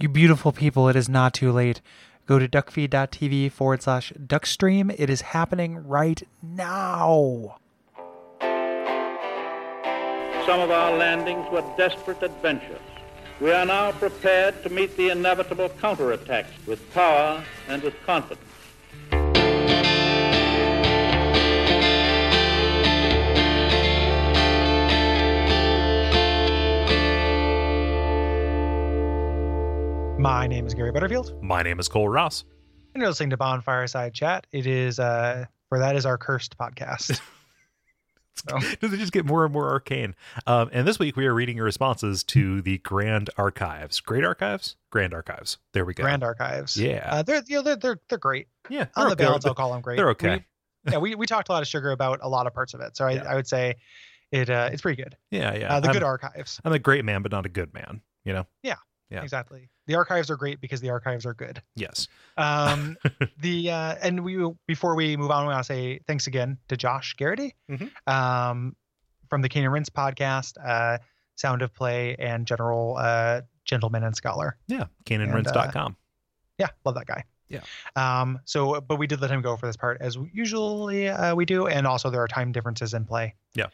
You beautiful people, it is not too late. Go to duckfeed.tv forward slash duckstream. It is happening right now. Some of our landings were desperate adventures. We are now prepared to meet the inevitable counterattacks with power and with confidence. My name is Gary Butterfield, My name is Cole Ross. and you're listening to Bonfireside Chat. It is, uh, for that is our cursed podcast. so, Does it just get more and more arcane? Um, and this week we are reading your responses to the Grand Archives. Great Archives? Grand Archives. There we go. Grand Archives. Yeah. Uh, they're, you know, they're, they're, they're great. yeah. On they're the okay. balance, I'll call them great. They're okay. We, yeah, we, we talked a lot of sugar about a lot of parts of it. So I, Yeah. I would say it uh, it's pretty good. Yeah, yeah. Uh, the I'm, good archives. I'm a great man, but not a good man. You know? Yeah. Exactly. The archives are great because the archives are good. Yes. Um, the uh, and we before we move on, we want to say thanks again to Josh Garrity Mhm. um, from the Kane and Rinse podcast, uh, Sound of Play, and General uh, Gentleman and Scholar. Yeah. And, CanonRinse.com. Yeah, love that guy. Yeah. Um. So, but we did let him go for this part, as usually uh, we do, and also there are time differences in play. Yeah.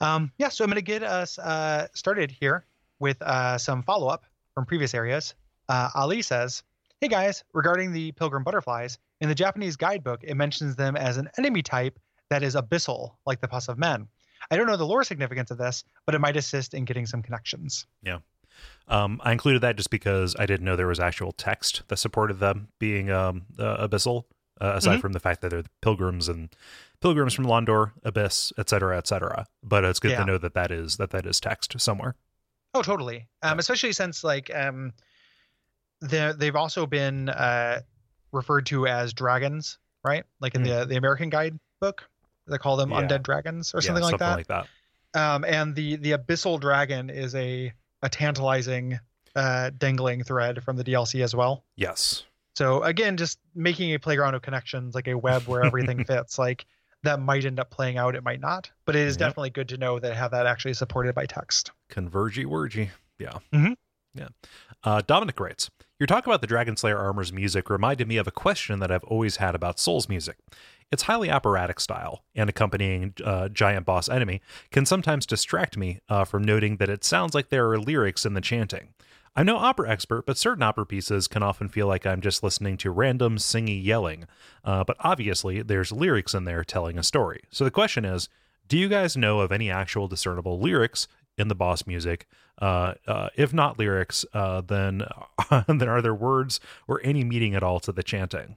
Um. Yeah. So I'm gonna get us uh started here with uh some follow up from previous areas. Uh, Ali says, "Hey guys, regarding the pilgrim butterflies in the Japanese guidebook, it mentions them as an enemy type that is abyssal, like the pus of men. I don't know the lore significance of this, but it might assist in getting some connections. Yeah. Um, I included that just because I didn't know there was actual text that supported them being um, uh, abyssal, uh, aside Mhm. from the fact that they're pilgrims and pilgrims from Londor, Abyss, et cetera, et cetera. But it's good Yeah. to know that that is that that is text somewhere. Oh, totally. Um, especially since like um, they they've also been uh referred to as dragons, right? Like in the the American guidebook, they call them. Yeah. undead dragons or Yeah, something like that. like that. um, and the the abyssal dragon is a a tantalizing uh dangling thread from the DLC as well. Yes. So again, just making a playground of connections, like a web where everything fits, like that might end up playing out, it might not, but it is Yep. definitely good to know that have that actually supported by text. Convergy worgy. Yeah. Mhm. Yeah. Uh, Dominic writes Your talk about the Dragon Slayer armor's music reminded me of a question that I've always had about Souls music. Its highly operatic style and accompanying uh, giant boss enemy can sometimes distract me uh, from noting that it sounds like there are lyrics in the chanting. I'm no opera expert, but certain opera pieces can often feel like I'm just listening to random singy yelling. Uh, but obviously, there's lyrics in there telling a story. So the question is do you guys know of any actual discernible lyrics in the boss music? Uh, uh, if not lyrics, uh, then then are there words or any meaning at all to the chanting?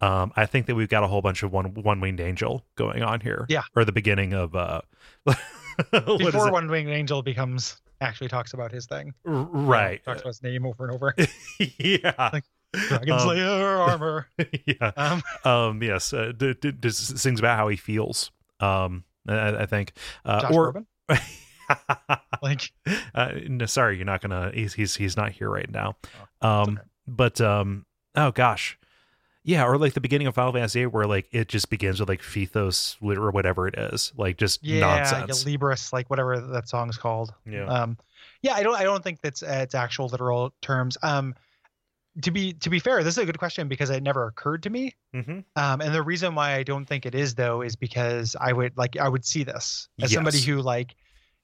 Um, I think that we've got a whole bunch of one one winged angel going on here. Yeah. or the beginning of uh, Before? One Winged Angel becomes actually talks about his thing. Right? Talks about his name over and over. yeah, Like, Dragon Um, Slayer armor. yeah. Um, Um, yes, uh, d- d- d- sings about how he feels. Um, I, I think, uh, Josh or. Like, uh, no, sorry, you're not gonna. He's he's he's not here right now. Oh, Um, okay. but um, oh gosh, yeah, or like the beginning of Final Fantasy, VIII, where like it just begins with like Fithos or whatever it is, like just yeah, nonsense. yeah, Libris, like whatever that song's called. Yeah. Um, yeah, I don't, I don't think that's uh, it's actual literal terms. Um, to be to be fair, this is a good question because it never occurred to me. hmm Um, and the reason why I don't think it is though is because I would like I would see this as somebody who like,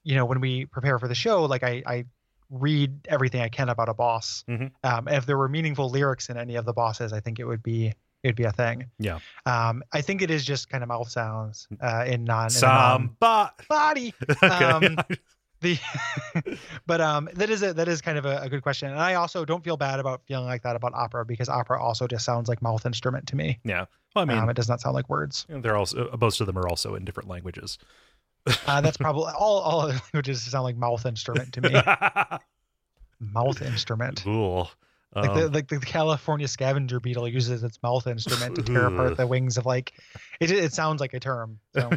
you know, when we prepare for the show, like I I read everything I can about a boss. Mhm. Um, if there were meaningful lyrics in any of the bosses, I think it would be it'd be a thing. Yeah. Um, I think it is just kind of mouth sounds uh, in non in a non- Samba. body. Okay. Um, the but um that is a that is kind of a, a good question and i also don't feel bad about feeling like that about opera because opera also just sounds like mouth instrument to me yeah. Well, I mean, um, it does not sound like words they're also most of them are also in different languages. Uh, that's probably all all languages sound like mouth instrument to me mouth instrument cool. like the Um, like the California scavenger beetle uses its mouth instrument to tear apart the wings of like it. It sounds like a term. So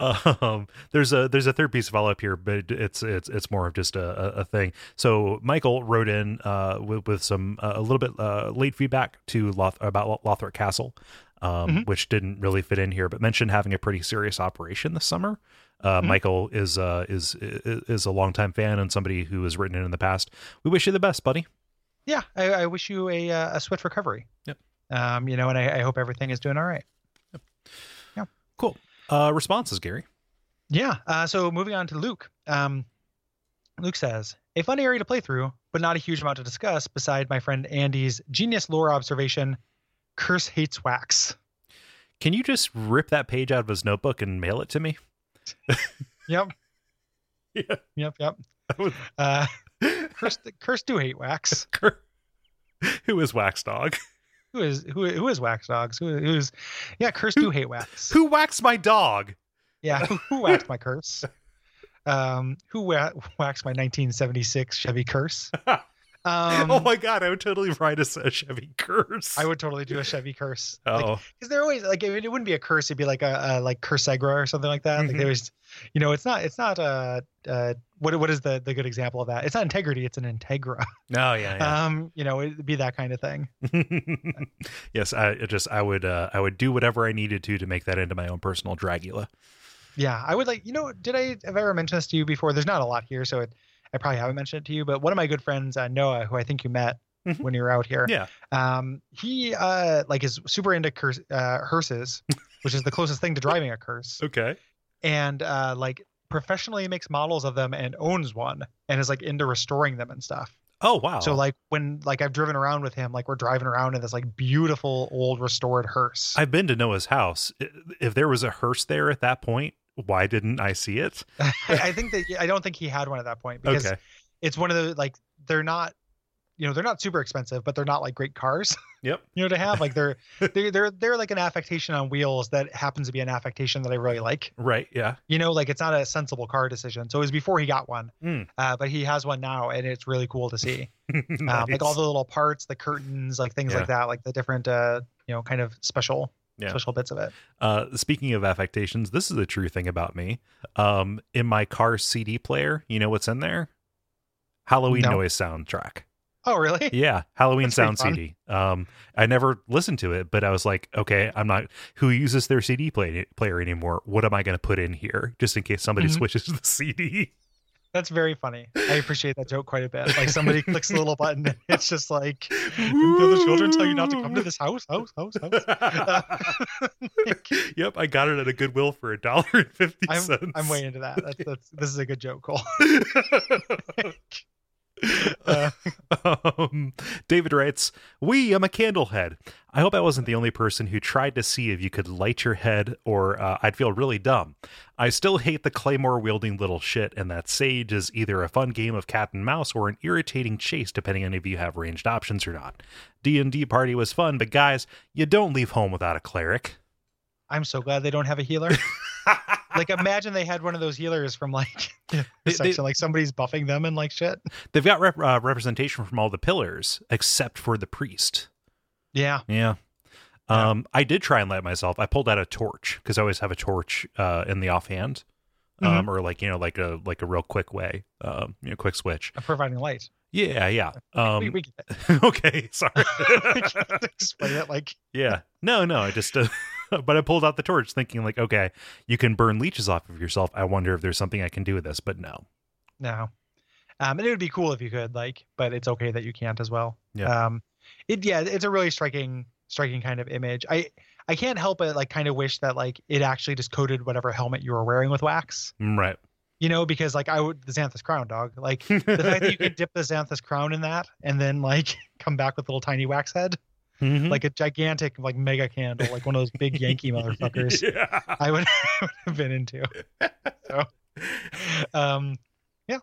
um, there's a there's a third piece of follow up here, but it's it's it's more of just a, a, a thing. So Michael wrote in uh, with with some uh, a little bit uh, late feedback to Loth- about Lothric Castle, um, Mhm. which didn't really fit in here, but mentioned having a pretty serious operation this summer. Uh, Mhm. Michael is uh, is is is a longtime fan and somebody who has written in in the past. We wish you the best, buddy. Yeah, I, I wish you a uh, a swift recovery. Yep. Um, you know, and I, I hope everything is doing all right. Yep. Yeah. Cool. Uh, responses, Gary. Yeah. Uh, so moving on to Luke. Um, Luke says, a fun area to play through, but not a huge amount to discuss beside my friend Andy's genius lore observation Curse hates wax. Can you just rip that page out of his notebook and mail it to me? Yep. Yeah. Yep. Yep. Would- Uh, curse, curse do hate wax. Who is Wax Dog? Who is who? Who is wax dogs? Who who's? Yeah, curse do hate wax. Who waxed my dog? Yeah, who, who waxed my curse? Um, who wa- waxed my 1976 Chevy curse? Um, oh my god, I would totally write a, a Chevy curse. I would totally do a Chevy curse. Oh, because they're always like it, it wouldn't be a curse; it'd be like a, a like cursegra or something like that. Like Mhm. they always, you know, it's not it's not uh uh what what is the the good example of that? It's not integrity; it's an integra. no, yeah, Um, you know, it'd be that kind of thing. yes, I just I would uh, I would do whatever I needed to to make that into my own personal Dragula. Yeah, I would like you know, did I have I ever mentioned this to you before? There's not a lot here, so it, I probably haven't mentioned it to you. But one of my good friends, uh, Noah, who I think you met Mhm. when you were out here, Yeah. um, he uh like is super into curse uh hearses, which is the closest thing to driving a curse. Okay. and uh like professionally makes models of them and owns one and is like into restoring them and stuff. Oh wow. So like when like I've driven around with him, like we're driving around in this like beautiful old restored hearse. I've been to Noah's house. If there was a hearse there at that point, why didn't I see it? I, think that I don't think he had one at that point because Okay. it's one of the like they're not you know they're not super expensive but they're not like great cars Yep. you know to have like they're they're they're, they're like an affectation on wheels that happens to be an affectation that I really like Right. Yeah. you know like it's not a sensible car decision so it was before he got one Mm. uh, but he has one now and it's really cool to see um, like all the little parts the curtains like things Yeah. like that like the different uh you know kind of special Yeah. special bits of it Uh, speaking of affectations, this is a true thing about me. Um, in my car CD player, you know what's in there? Halloween No. noise soundtrack. oh really Yeah, Halloween That's sound. CD. Um, I never listened to it, but I was like, okay, I'm not who uses their CD play, player anymore. What am I going to put in here just in case somebody Mhm. switches the CD? That's very funny i appreciate that joke quite a bit like somebody clicks the little button and it's just like the other children tell you not to come to this house house house house uh, yep, I got it at a Goodwill for a dollar and fifty I'm, cents. I'm way into that. That's, that's this is a good joke, Cole. Uh, um, David writes, "We, I'm a candlehead. I hope I wasn't the only person who tried to see if you could light your head, or uh, I'd feel really dumb. I still hate the claymore wielding little shit, and that sage is either a fun game of cat and mouse or an irritating chase, depending on if you have ranged options or not. D and D party was fun, but guys, you don't leave home without a cleric." I'm so glad they don't have a healer. like imagine they had one of those healers from like the They- section, like somebody's buffing them and like shit. They've got rep- uh, representation from all the pillars except for the priest. Yeah. Yeah. Yeah. Um, I did try and light myself. I pulled out a torch because I always have a torch uh, in the offhand, um, or like you know, like a like a real quick way, um, you know, quick switch. of providing light. Yeah, yeah. we, Um, we can okay, sorry. explain it like yeah, no, no. I just, uh, but I pulled out the torch, thinking like, okay, you can burn leeches off of yourself. I wonder if there's something I can do with this, but no. no. Um, and it would be cool if you could like, but it's okay that you can't as well. Yeah. Um, it yeah, it's a really striking striking kind of image. I I can't help but like kind of wish that like it actually just coated whatever helmet you were wearing with wax. Mm, Right. you know, because like I would the Xanthous crown dog, like the fact that you could dip the Xanthous crown in that and then like come back with a little tiny wax head, Mhm. like a gigantic like mega candle, like one of those big Yankee motherfuckers. Yeah. I would, I would have been into. So, um, yeah.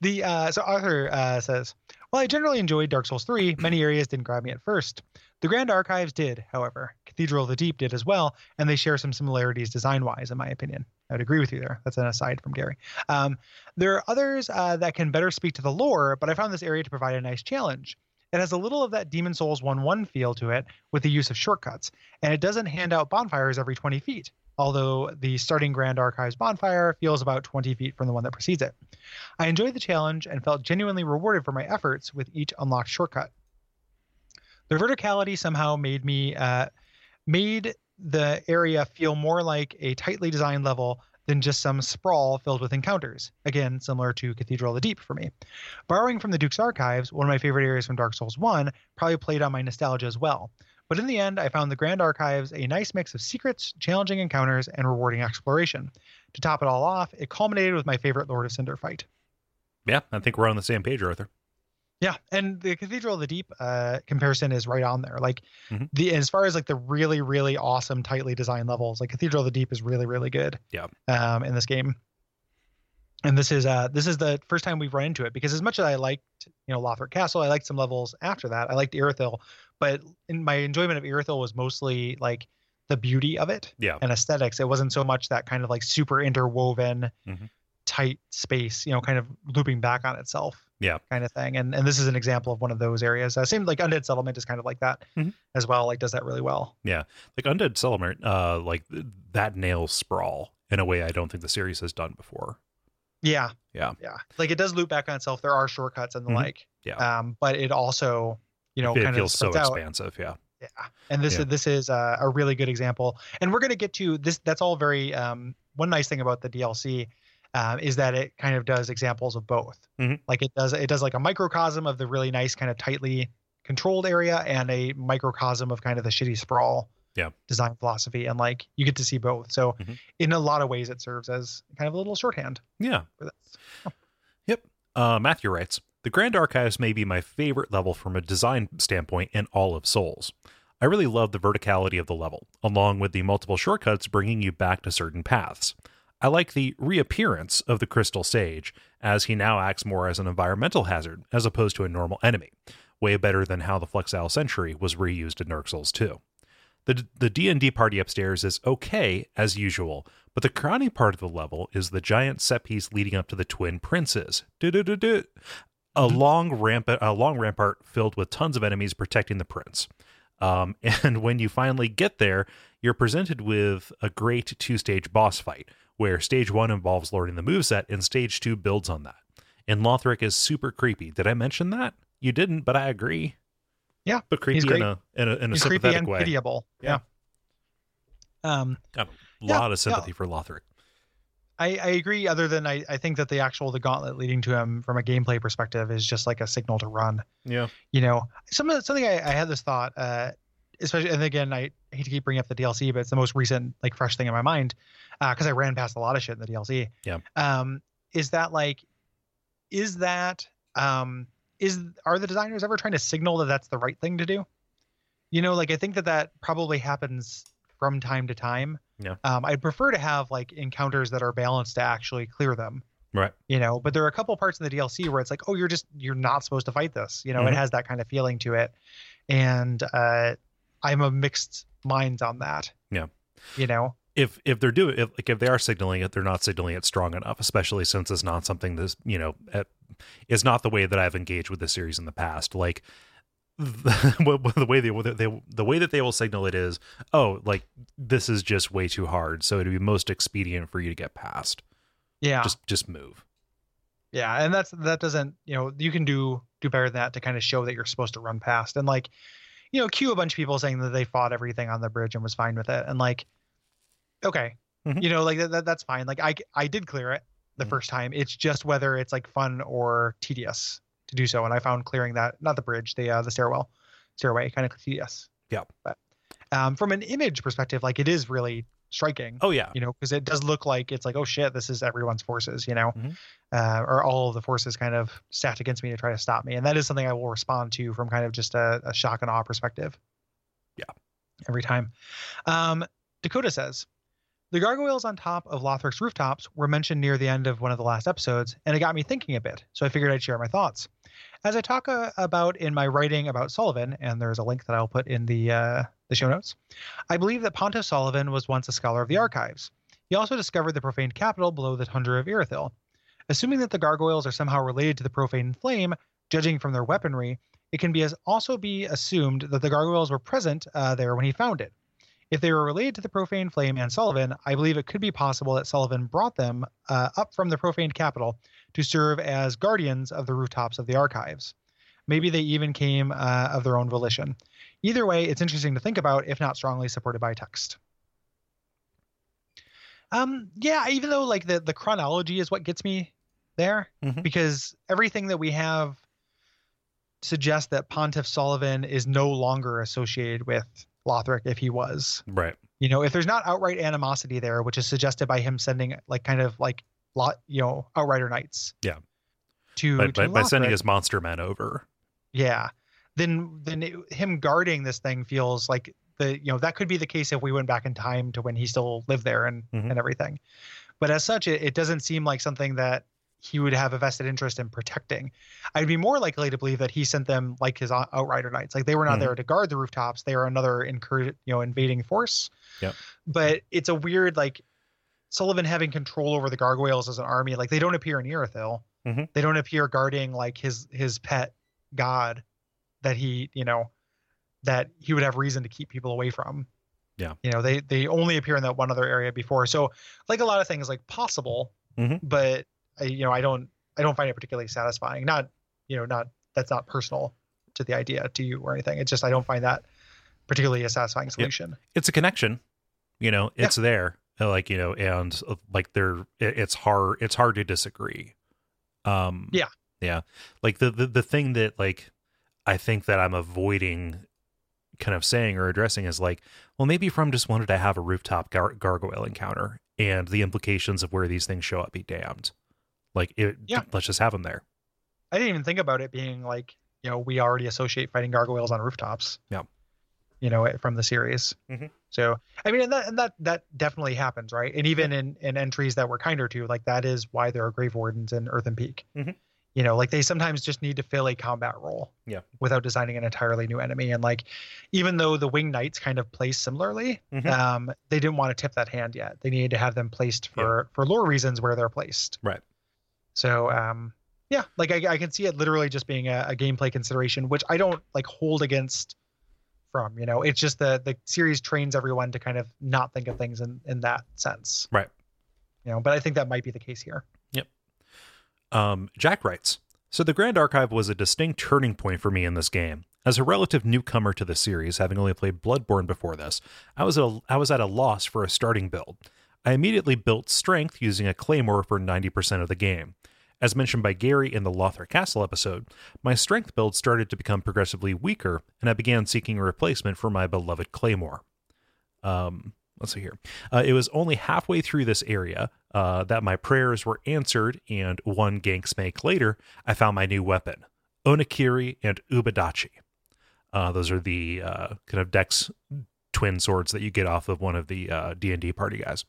The uh, so Arthur uh, says, "Well, I generally enjoyed Dark Souls 3. Many areas didn't grab me at first. The Grand Archives did, however. Cathedral of the Deep did as well, and they share some similarities design-wise, in my opinion. I would agree with you there. That's an aside from Gary. Um, there are others uh, that can better speak to the lore, but I found this area to provide a nice challenge." It has a little of that Demon Souls 1 1 feel to it with the use of shortcuts, and it doesn't hand out bonfires every 20 feet although the starting Grand Archives bonfire feels about 20 feet from the one that precedes it. I enjoyed the challenge and felt genuinely rewarded for my efforts with each unlocked shortcut. The verticality somehow made me uh, made the area feel more like a tightly designed level than just some sprawl filled with encounters. Again, similar to Cathedral of the Deep for me. Borrowing from the Duke's Archives, one of my favorite areas from Dark Souls 1, probably played on my nostalgia as well. But in the end, I found the Grand Archives a nice mix of secrets, challenging encounters, and rewarding exploration. To top it all off, it culminated with my favorite Lord of Cinder fight. Yeah, I think we're on the same page, Arthur. Yeah, and the Cathedral of the Deep uh, comparison is right on there. Like Mhm. the as far as like the really really awesome tightly designed levels, like Cathedral of the Deep is really really good. Yeah. Um, in this game, and this is uh this is the first time we've run into it because as much as I liked you know Lothric Castle, I liked some levels after that. I liked Irithyll, but in my enjoyment of Irithyll was mostly like the beauty of it Yeah. and aesthetics. It wasn't so much that kind of like super interwoven, Mhm. Tight space, you know, kind of looping back on itself. Yeah. Kind of thing. And and this is an example of one of those areas. Uh, same like Undead Settlement is kind of like that Mhm. as well. Like does that really well. Yeah. Like Undead Settlement, uh, like th- that nails sprawl in a way I don't think the series has done before. Yeah. Yeah. Yeah. Like it does loop back on itself. There are shortcuts and the Mhm. like. Yeah. Um, but it also, you know, it kind feels of so spreads out. expansive. Yeah. Yeah, and this Yeah. is this is a, a really good example, and we're going to get to this. That's all very. Um, one nice thing about the DLC um, is that it kind of does examples of both. Mhm. Like it does, it does like a microcosm of the really nice kind of tightly controlled area, and a microcosm of kind of the shitty sprawl. Yeah. Design philosophy, and like you get to see both. So, Mhm. in a lot of ways, it serves as kind of a little shorthand Yeah. for this. Yep. Uh, Matthew writes The Grand Archives may be my favorite level from a design standpoint in all of Souls. I really love the verticality of the level, along with the multiple shortcuts bringing you back to certain paths. I like the reappearance of the Crystal Sage, as he now acts more as an environmental hazard as opposed to a normal enemy, way better than how the Flexile Sentry was reused in Dark Souls 2. The the D&D party upstairs is okay as usual, but the crowning part of the level is the giant set piece leading up to the twin princes. Du-du-du-du. A long rampart, a long rampart filled with tons of enemies protecting the prince. Um, and when you finally get there, you're presented with a great two-stage boss fight, where stage one involves learning the moveset, and stage two builds on that. And Lothric is super creepy. Did I mention that? You didn't, but I agree. Yeah, but creepy in a in a, in a He's creepy sympathetic and way. pitiable. Yeah. Yeah. Um, Got a Yeah, lot of yeah. sympathy for Lothric. I, I agree. Other than I, I think that the actual the gauntlet leading to him from a gameplay perspective is just like a signal to run. Yeah. You know, some something I, I had this thought, uh, especially, and again, I hate to keep bringing up the DLC, but it's the most recent like fresh thing in my mind because I ran past a lot of shit in the DLC. Yeah. Um, is that like, is that um, is are the designers ever trying to signal that that's the right thing to do? You know, like I think that that probably happens from time to time. Yeah. Um, I'd prefer to have like encounters that are balanced to actually clear them. Right. You know, but there are a couple parts in the DLC where it's like, oh, you're just you're not supposed to fight this. You know, Mhm. it has that kind of feeling to it, and uh, I'm a mixed mind on that. Yeah. You know. if if they're doing if like if they are signaling it, they're not signaling it strong enough, especially since it's not something that's you know it, it's not the way that I've engaged with this series in the past. Like the, the way they, they the way that they will signal it is, oh, like this is just way too hard, so it'd be most expedient for you to get past. Yeah. Just just move. Yeah, and that's that doesn't you know you can do do better than that to kind of show that you're supposed to run past and like you know cue a bunch of people saying that they fought everything on the bridge and was fine with it and like okay Mhm. you know like that, that that's fine like I I did clear it the Mhm. first time it's just whether it's like fun or tedious to do so and I found clearing that not the bridge the uh, the stairwell stairway kind of tedious Yeah. but um from an image perspective like it is really striking Oh yeah, you know, because it does look like it's like, oh shit, this is everyone's forces, you know, Mhm. uh, or all of the forces kind of stacked against me to try to stop me, and that is something I will respond to from kind of just a, a shock and awe perspective. Yeah. every time. Um, Dakota says. The gargoyles on top of Lothric's rooftops were mentioned near the end of one of the last episodes, and it got me thinking a bit, so I figured I'd share my thoughts. As I talk uh, about in my writing about Sullivan, and there's a link that I'll put in the uh, the show notes, I believe that Pontiff Sullivan was once a scholar of the archives. He also discovered the profaned capital below the tundra of Irithyll. Assuming that the gargoyles are somehow related to the profane flame, judging from their weaponry, it can be as also be assumed that the gargoyles were present uh, there when he found it. If they were related to the profane flame and Sullivan, I believe it could be possible that Sullivan brought them uh, up from the profaned capital to serve as guardians of the rooftops of the archives. Maybe they even came uh, of their own volition. Either way, it's interesting to think about, if not strongly supported by text. Um, yeah, even though like the the chronology is what gets me there, Mhm. because everything that we have suggests that Pontiff Sullivan is no longer associated with Lothric if he was. Right. You know, if there's not outright animosity there, which is suggested by him sending like kind of like lot, you know, outrider knights. Yeah. To, By, to by, by sending his monster men over. yeah then then it, him guarding this thing feels like the you know that could be the case if we went back in time to when he still lived there and Mhm. and everything but as such it, it doesn't seem like something that he would have a vested interest in protecting i'd be more likely to believe that he sent them like his outrider knights like they were not Mhm. there to guard the rooftops they are another incur you know invading force Yep. but it's a weird like sullivan having control over the gargoyles as an army like they don't appear in Irithyll. Mhm. they don't appear guarding like his his pet god that he you know that he would have reason to keep people away from Yeah. you know they they only appear in that one other area before so like a lot of things like possible Mhm. but I, you know i don't i don't find it particularly satisfying not you know not that's not personal to the idea to you or anything it's just i don't find that particularly a satisfying solution It's a connection. You know, it's there. uh, Like you know, and uh, like there, it- it's hard. It's hard to disagree. Um. Yeah. Yeah. Like the the the thing that like I think that I'm avoiding kind of saying or addressing is like, well, maybe From just wanted to have a rooftop gar- gargoyle encounter and the implications of where these things show up be damned. Like, it, Yeah. let's just have them there. i didn't even think about it being like you know we already associate fighting gargoyles on rooftops Yeah. you know from the series Mhm. so i mean and that and that that definitely happens right and even in in entries that we're kinder to like that is why there are grave wardens in earthen peak Mhm. you know like they sometimes just need to fill a combat role Yeah. without designing an entirely new enemy and like even though the wing knights kind of place similarly Mhm. um they didn't want to tip that hand yet they needed to have them placed for for lore reasons where they're placed Right. So um yeah like i, I can see it literally just being a, a gameplay consideration which i don't like hold against from you know it's just the the series trains everyone to kind of not think of things in in that sense Right. you know but i think that might be the case here Yep. Um, Jack writes So the Grand Archive was a distinct turning point for me in this game. As a relative newcomer to the series, having only played Bloodborne before this, I was, a, I was at a loss for a starting build. I immediately built strength using a claymore for 90% of the game. As mentioned by Gary in the Lothric Castle episode, my strength build started to become progressively weaker, and I began seeking a replacement for my beloved claymore. Um, let's see here. Uh, it was only halfway through this area uh, that my prayers were answered, and one gank smake later, I found my new weapon, Onikiri and Ubadachi. Uh, those are the uh, kind of dex twin swords that you get off of one of the uh, D&D party guys.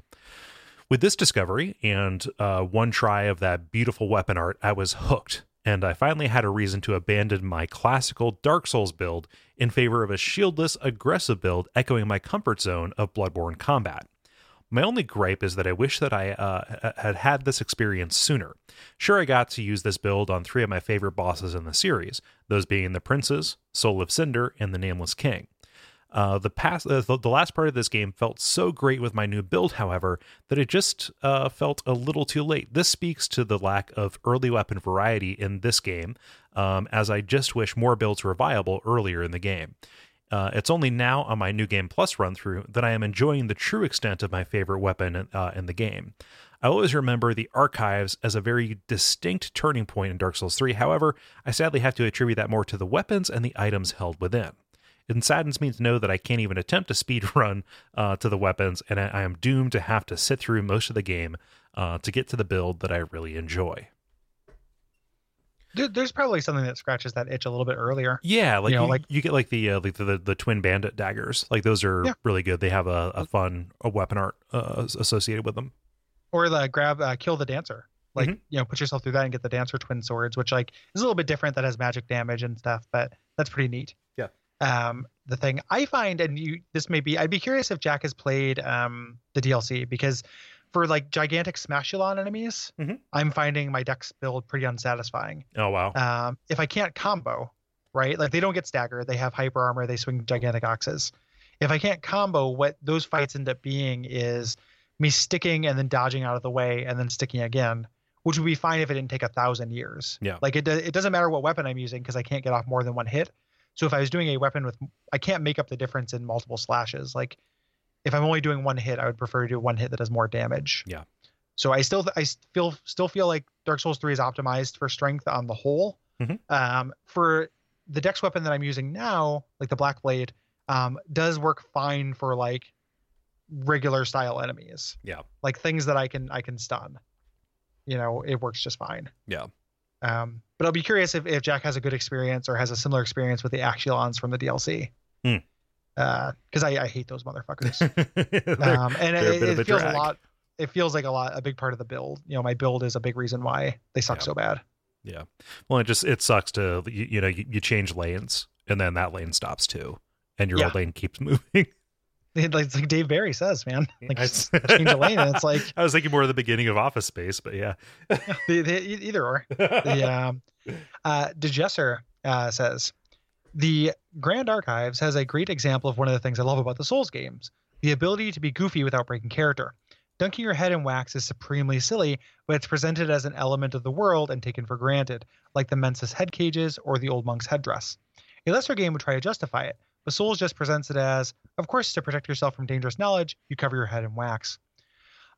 With this discovery and uh, one try of that beautiful weapon art, I was hooked, and I finally had a reason to abandon my classical Dark Souls build in favor of a shieldless, aggressive build echoing my comfort zone of Bloodborne combat. My only gripe is that I wish that I uh, had had this experience sooner. Sure, I got to use this build on three of my favorite bosses in the series, those being the Princes, Soul of Cinder, and the Nameless King. Uh, the past, uh, the, the last part of this game felt so great with my new build, however, that it just uh, felt a little too late. This speaks to the lack of early weapon variety in this game, um, as I just wish more builds were viable earlier in the game. Uh, it's only now on my new game plus run through that I am enjoying the true extent of my favorite weapon uh, in the game. I always remember the archives as a very distinct turning point in Dark Souls 3. However, I sadly have to attribute that more to the weapons and the items held within. It saddens me to know that I can't even attempt a speed run uh, to the weapons, and I, I am doomed to have to sit through most of the game uh, to get to the build that I really enjoy. There- there's probably something that scratches that itch a little bit earlier Yeah, like You you, like- you get like the uh, like the, the the twin bandit daggers. Like those are Yeah. really good. They have a, a fun a weapon art uh, associated with them. or the grab uh, kill the dancer like Mhm. you know put yourself through that and get the dancer twin swords which like is a little bit different that has magic damage and stuff but that's pretty neat Yeah. Um the thing. I find and you this may be i'd be curious if jack has played um the dlc because for like gigantic smashulon enemies Mhm. i'm finding my dex build pretty unsatisfying. Oh wow. um if i can't combo right like they don't get staggered. They have hyper armor. They swing gigantic axes if i can't combo what those fights end up being is me sticking and then dodging out of the way and then sticking again which would be fine if it didn't take a thousand years. Yeah. like it, do- it doesn't matter what weapon i'm using because i can't get off more than one hit so if i was doing a weapon with i can't make up the difference in multiple slashes like if I'm only doing one hit, I would prefer to do one hit that does more damage. Yeah. So I still I feel still feel like Dark Souls 3 is optimized for strength on the whole. Mhm. Um, for the dex weapon that I'm using now, like the Black Blade, um, does work fine for like regular style enemies. Yeah. Like things that I can I can stun. You know, it works just fine. Yeah. Um, but I'll be curious if, if Jack has a good experience or has a similar experience with the Axiolons from the DLC. Hmm. Because I, I hate those motherfuckers. Um, and a it, of it a feels drag. a lot. It feels like a lot, a big part of the build. You know, my build is a big reason why they suck Yeah. so bad. Yeah. Well, it just it sucks to you, you know you, you change lanes and then that lane stops too, and your Yeah. old lane keeps moving. It- like, it's like Dave Barry says, man. Like just change a lane, and it's like I was thinking more of the beginning of Office Space, but yeah. the, the, either or. The um, uh, uh, says the Grand Archives has a great example of one of the things I love about the Souls games: the ability to be goofy without breaking character. Dunking your head in wax is supremely silly, but it's presented as an element of the world and taken for granted, like the Mensis head cages or the old monk's headdress. A lesser game would try to justify it, but just presents it as, of course, to protect yourself from dangerous knowledge, you cover your head in wax.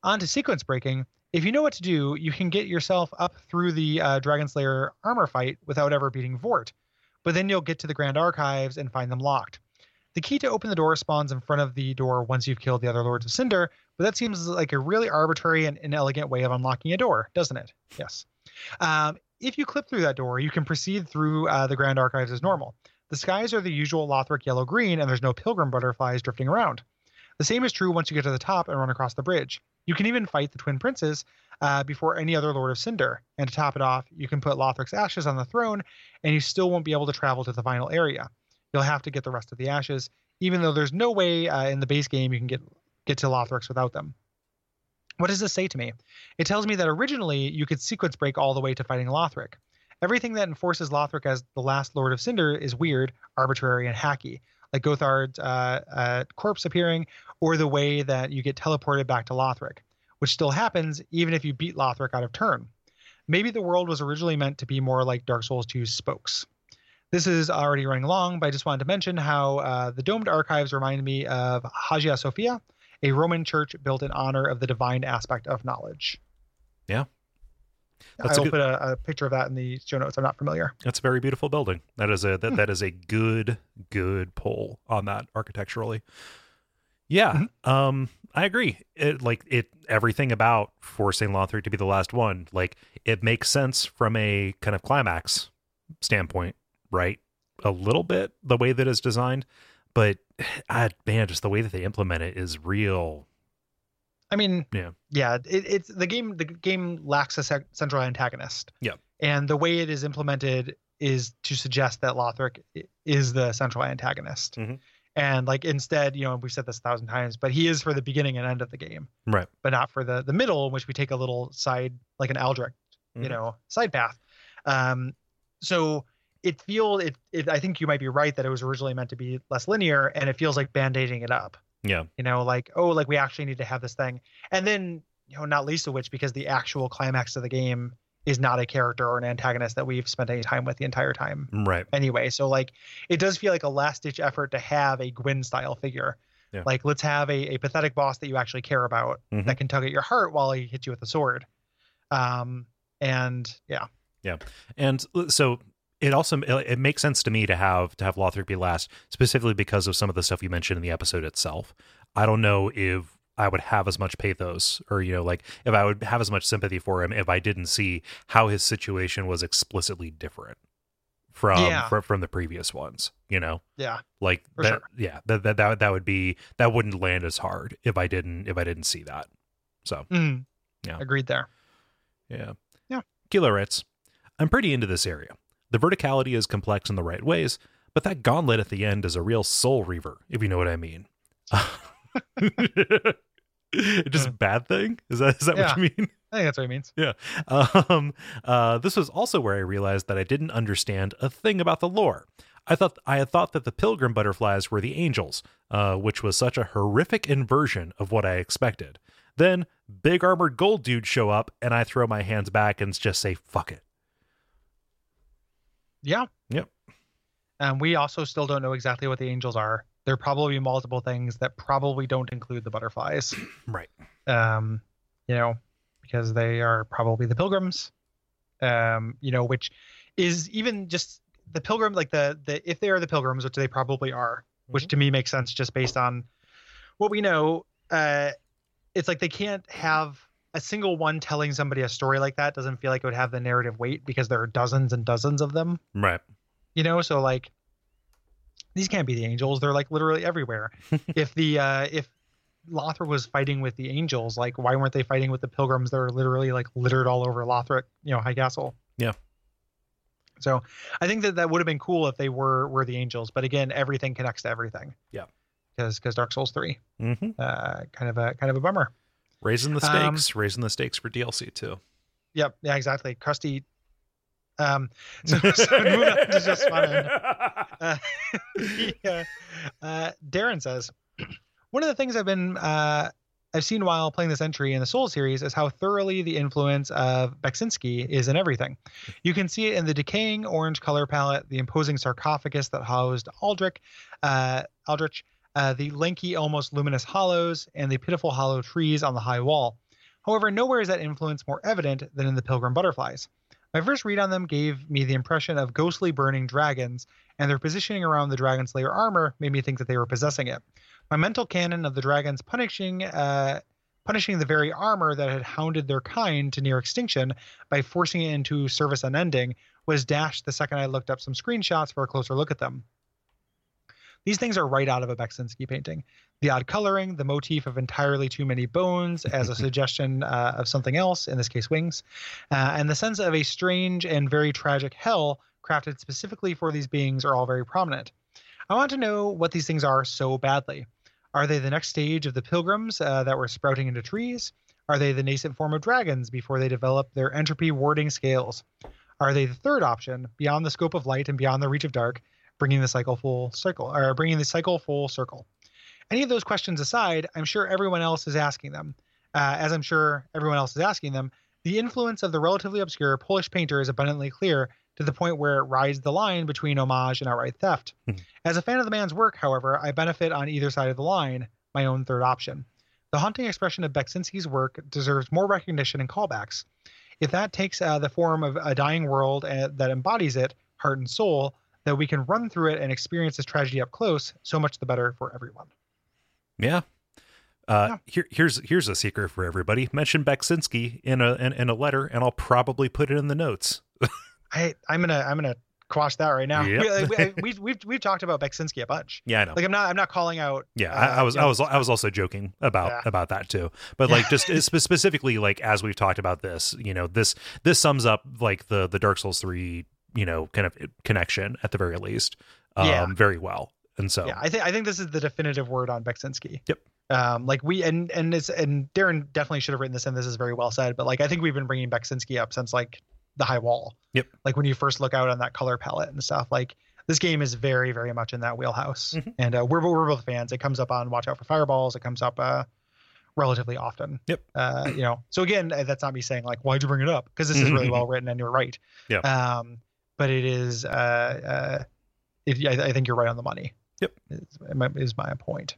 On to sequence breaking. If you know what to do, you can get yourself up through the uh, Dragon Slayer armor fight without ever beating Vordt, but then you'll get to the Grand Archives and find them locked. The key to open the door spawns in front of the door once you've killed the other Lords of Cinder, but that seems like a really arbitrary and inelegant way of unlocking a door, doesn't it? Yes. Um, if you clip through that door, you can proceed through uh, the Grand Archives as normal. The skies are the usual Lothric yellow green, and there's no pilgrim butterflies drifting around. The same is true once you get to the top and run across the bridge. You can even fight the twin princes uh, before any other Lord of Cinder. And to top it off, you can put Lothric's ashes on the throne, and you still won't be able to travel to the final area. You'll have to get the rest of the ashes, even though there's no way uh, in the base game you can get get to Lothric's without them. What does this say to me? It tells me that originally you could sequence break all the way to fighting Lothric. Everything that enforces Lothric as the last Lord of Cinder is weird, arbitrary, and hacky, like Gothard's uh, uh, corpse appearing, or the way that you get teleported back to Lothric, which still happens even if you beat Lothric out of turn. Maybe the world was originally meant to be more like Dark Souls 2's spokes. This is already running long, but I just wanted to mention how uh, the domed archives remind me of Hagia Sophia, a Roman church built in honor of the divine aspect of knowledge. Yeah. That's I good- put a, a picture of that in the show notes. I'm not familiar. That's a very beautiful building. That is a that, Hmm. that is a good good pull on that architecturally. Yeah, Mm-hmm. um, I agree. It like it everything about forcing Lothric to be the last one. Like it makes sense from a kind of climax standpoint, right? A little bit the way that it's designed, but ah, man, just the way that they implement it is real. I mean, Yeah. yeah. It, it's the game. The game lacks a sec- central antagonist. Yeah. and the way it is implemented is to suggest that Lothric is the central antagonist. Mhm. And like instead, you know, we've said this a thousand times, but he is for the beginning and end of the game, Right. but not for the the middle, in which we take a little side, like an Aldrich, you Mhm. know, side path. Um, so it feel it, it. I think you might be right that it was originally meant to be less linear, and it feels like band-aiding it up Yeah. you know like oh like we actually need to have this thing and then you know not least of which because the actual climax of the game is not a character or an antagonist that we've spent any time with the entire time Right. anyway so like it does feel like a last ditch effort to have a gwyn style figure Yeah. like let's have a, a pathetic boss that you actually care about Mhm. that can tug at your heart while he hits you with a sword um and yeah Yeah. And uh, so it also it makes sense to me to have to have Lothric be last, specifically because of some of the stuff you mentioned in the episode itself. I don't know if I would have as much pathos, or you know, like if I would have as much sympathy for him if I didn't see how his situation was explicitly different from Yeah. from, from the previous ones. You know, yeah like that. sure. Yeah, that, that that that would be that wouldn't land as hard if I didn't if I didn't see that. So Mhm. Yeah. agreed there yeah. Yeah. Kilo writes, I'm pretty into this area. The verticality is complex in the right ways, but that gauntlet at the end is a real soul reaver, if you know what I mean. Just a bad thing? Is that is that what you mean? i think that's what it means yeah Um, uh, this was also where I realized that I didn't understand a thing about the lore. I thought I had thought that the pilgrim butterflies were the angels, uh, which was such a horrific inversion of what I expected. Then big armored gold dudes show up, and I throw my hands back and just say "fuck it." Yeah Yep. And we also still don't know exactly what the angels are there probably multiple things that probably don't include the butterflies. Right. Um, you know, because they are probably the pilgrims. Um, you know, which is even just the pilgrim, like the the if they are the pilgrims, which they probably are, which Mhm. to me makes sense just based on what we know. Uh, it's like they can't have a single one telling somebody a story like that doesn't feel like it would have the narrative weight because there are dozens and dozens of them. Right. you know so like these can't be the angels. They're like literally everywhere. If the uh if lothric was fighting with the angels like why weren't they fighting with the pilgrims that are literally like littered all over lothric you know high castle? Yeah. so i think that that would have been cool if they were were the angels but again everything connects to everything. Yeah. because because dark souls 3 hmm uh kind of a kind of a bummer Raising the Um, stakes, raising the stakes for DLC too. yep yeah exactly crusty um so, so moving on to just fun uh, yeah. uh, Darren says, one of the things I've been uh, I've seen while playing this entry in the Soul series is how thoroughly the influence of Beksinski is in everything. You can see it in the decaying orange color palette, the imposing sarcophagus that housed Aldrich, uh, Aldrich, uh, the lanky, almost luminous hollows, and the pitiful hollow trees on the high wall. However, nowhere is that influence more evident than in the Pilgrim butterflies. My first read on them gave me the impression of ghostly burning dragons, and their positioning around the Dragon Slayer armor made me think that they were possessing it. My mental canon of the dragons punishing uh, punishing the very armor that had hounded their kind to near extinction by forcing it into service unending was dashed the second I looked up some screenshots for a closer look at them. These things are right out of a Beksinski painting. The odd coloring, the motif of entirely too many bones as a suggestion uh, of something else, in this case wings, uh, and the sense of a strange and very tragic hell crafted specifically for these beings are all very prominent. I want to know what these things are so badly. Are they the next stage of the pilgrims uh, that were sprouting into trees? Are they the nascent form of dragons before they develop their entropy warding scales? Are they the third option, beyond the scope of light and beyond the reach of dark, bringing the cycle full circle, or bringing the cycle full circle? Any of those questions aside, I'm sure everyone else is asking them. Uh, as I'm sure everyone else is asking them, the influence of the relatively obscure Polish painter is abundantly clear to the point where it rides the line between homage and outright theft. Mhm. As a fan of the man's work, however, I benefit on either side of the line, my own third option. The haunting expression of Beksinski's work deserves more recognition and callbacks. If that takes uh, the form of a dying world uh, that embodies it, heart and soul, that we can run through it and experience this tragedy up close, so much the better for everyone. Yeah. Uh, Yeah. Here, here's here's a secret for everybody. Mention Beksinski in a in, in a letter, and I'll probably put it in the notes. I I'm gonna I'm gonna quash that right now. Yep. We, we, we've we've we've talked about Beksinski a bunch. Yeah, I know. Like I'm not I'm not calling out. yeah, uh, I, I was I was I was also joking about Yeah. about that too. But like just specifically, like as we've talked about this, you know, this this sums up like the the Dark Souls three, you know, kind of connection at the very least, um, Yeah. very well. And so, Yeah, I think I think this is the definitive word on Beksinski. Yep. Um, like we and and it's and Darren definitely should have written this, and this is very well said. But like I think we've been bringing Beksinski up since like the High Wall. Yep. Like when you first look out on that color palette and stuff, like this game is very very much in that wheelhouse. Mhm. And uh, we're we're both fans. It comes up on Watch Out for Fireballs. It comes up uh relatively often. Yep. Uh, you know, so again, uh, that's not me saying like why'd you bring it up because this is really well written and you're right. Yeah. Um, but it is uh uh, it, I, I think you're right on the money. Yep. Is my, is my point.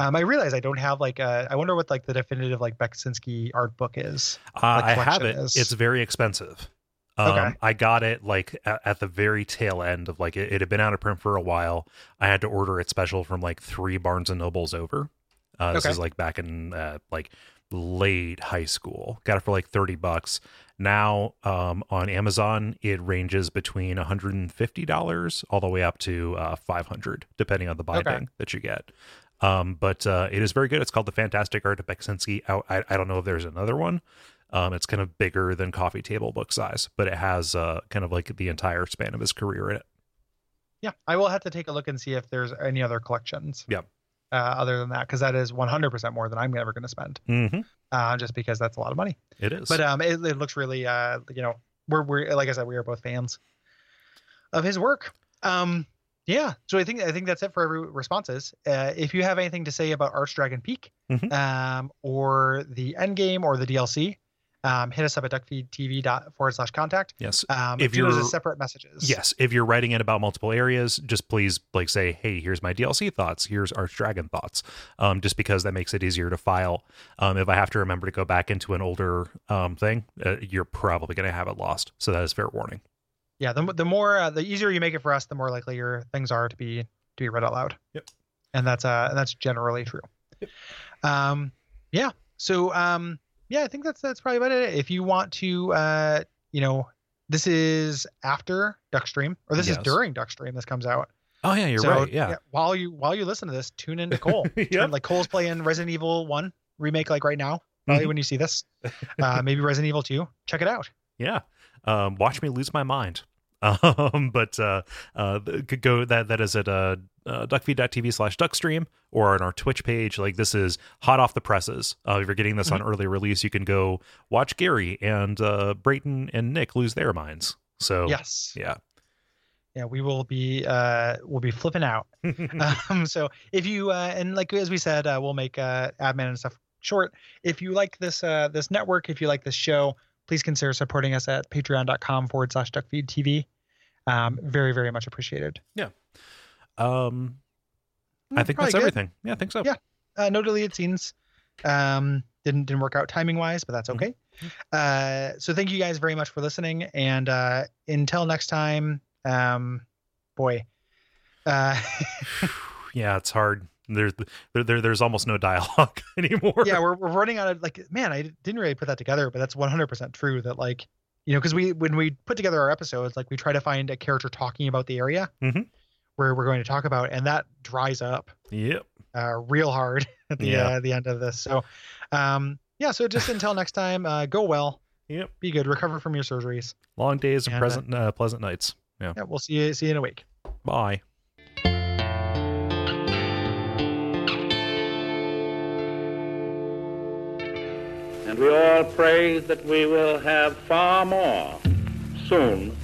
Um, I realize I don't have like a, I wonder what like the definitive like Beksinski art book is. Uh, Like I have it. is- It's very expensive. Um, Okay. I got it like at, at the very tail end of like it, it had been out of print for a while. I had to order it special from like three Barnes and Nobles over. Uh, this Okay. is like back in uh, like late high school. Got it for like thirty bucks. Now um, on Amazon, it ranges between one hundred and fifty dollars all the way up to uh, five hundred, depending on the binding that you get. Um, but uh, it is very good. It's called the Fantastic Art of Beksinski. I, I, I don't know if there's another one. Um, it's kind of bigger than coffee table book size, but it has uh, kind of like the entire span of his career in it. Yeah, I will have to take a look and see if there's any other collections. Yep. Uh, other than that, because that is 100% more than I'm ever going to spend. Mm-hmm. Uh, just because that's a lot of money. It is. But um, it, it looks really uh, you know, we're we're like I said, we are both fans of his work. Um, yeah. So I think I think that's it for every responses. Uh, if you have anything to say about Archdragon Peak, Mhm. um, or the end game or the DLC, um, hit us up at duckfeedtv forward slash contact. Yes. Um, If you're- separate messages. Yes, if you're writing in about multiple areas, just please like say, "Hey, here's my DLC thoughts. Here's Arch Dragon thoughts." Um, just because that makes it easier to file. Um, if I have to remember to go back into an older um thing, uh, you're probably going to have it lost. So that is fair warning. Yeah. The, the more, uh, the easier you make it for us, the more likely your things are to be to be read out loud. Yep. And that's uh that's generally true. Yep. Um, yeah. So um, yeah, I think that's that's probably about it. If you want to, uh, you know, this is after Duckstream, or this Yes. is during Duckstream. This comes out. Oh yeah, you're So, right. Yeah. While you while you listen to this, tune into Kole. Yep. Turn- Like Kole's playing Resident Evil One remake like right now. Probably Mhm. when you see this, uh, maybe Resident Evil Two. Check it out. Yeah. Um, watch me lose my mind. Um, but uh, uh, could go that that is at uh, uh, duckfeed.tv slash duckstream or on our Twitch page. Like this is hot off the presses. Uh, if you're getting this on early release, you can go watch Gary and uh, Brayton and Nick lose their minds. So Yes. yeah. Yeah, we will be uh we'll be flipping out. um so if you uh and like as we said, uh we'll make uh admin and stuff short. If you like this uh this network, if you like this show, please consider supporting us at patreon.com forward slash duckfeed TV. Um very, very much appreciated. Um, I Mm, think that's good. everything. Yeah, I think so. Yeah. Uh no deleted scenes. Um didn't didn't work out timing wise, but that's Mhm. okay. Uh so thank you guys very much for listening and uh until next time, um boy. Uh yeah, it's hard. There's there, there there's almost no dialogue anymore. yeah we're, we're running out of like man i didn't really put that together but that's 100% true that like you know because we when we put together our episodes like we try to find a character talking about the area Mhm. Where we're going to talk about and that dries up Yep. uh, real hard at the Yeah. uh, the end of this so um yeah so just until next time uh go well Yep. be good recover from your surgeries Long days and And, uh, present uh, pleasant nights. Yeah. yeah we'll see you see you in a week Bye. And we all pray that we will have far more soon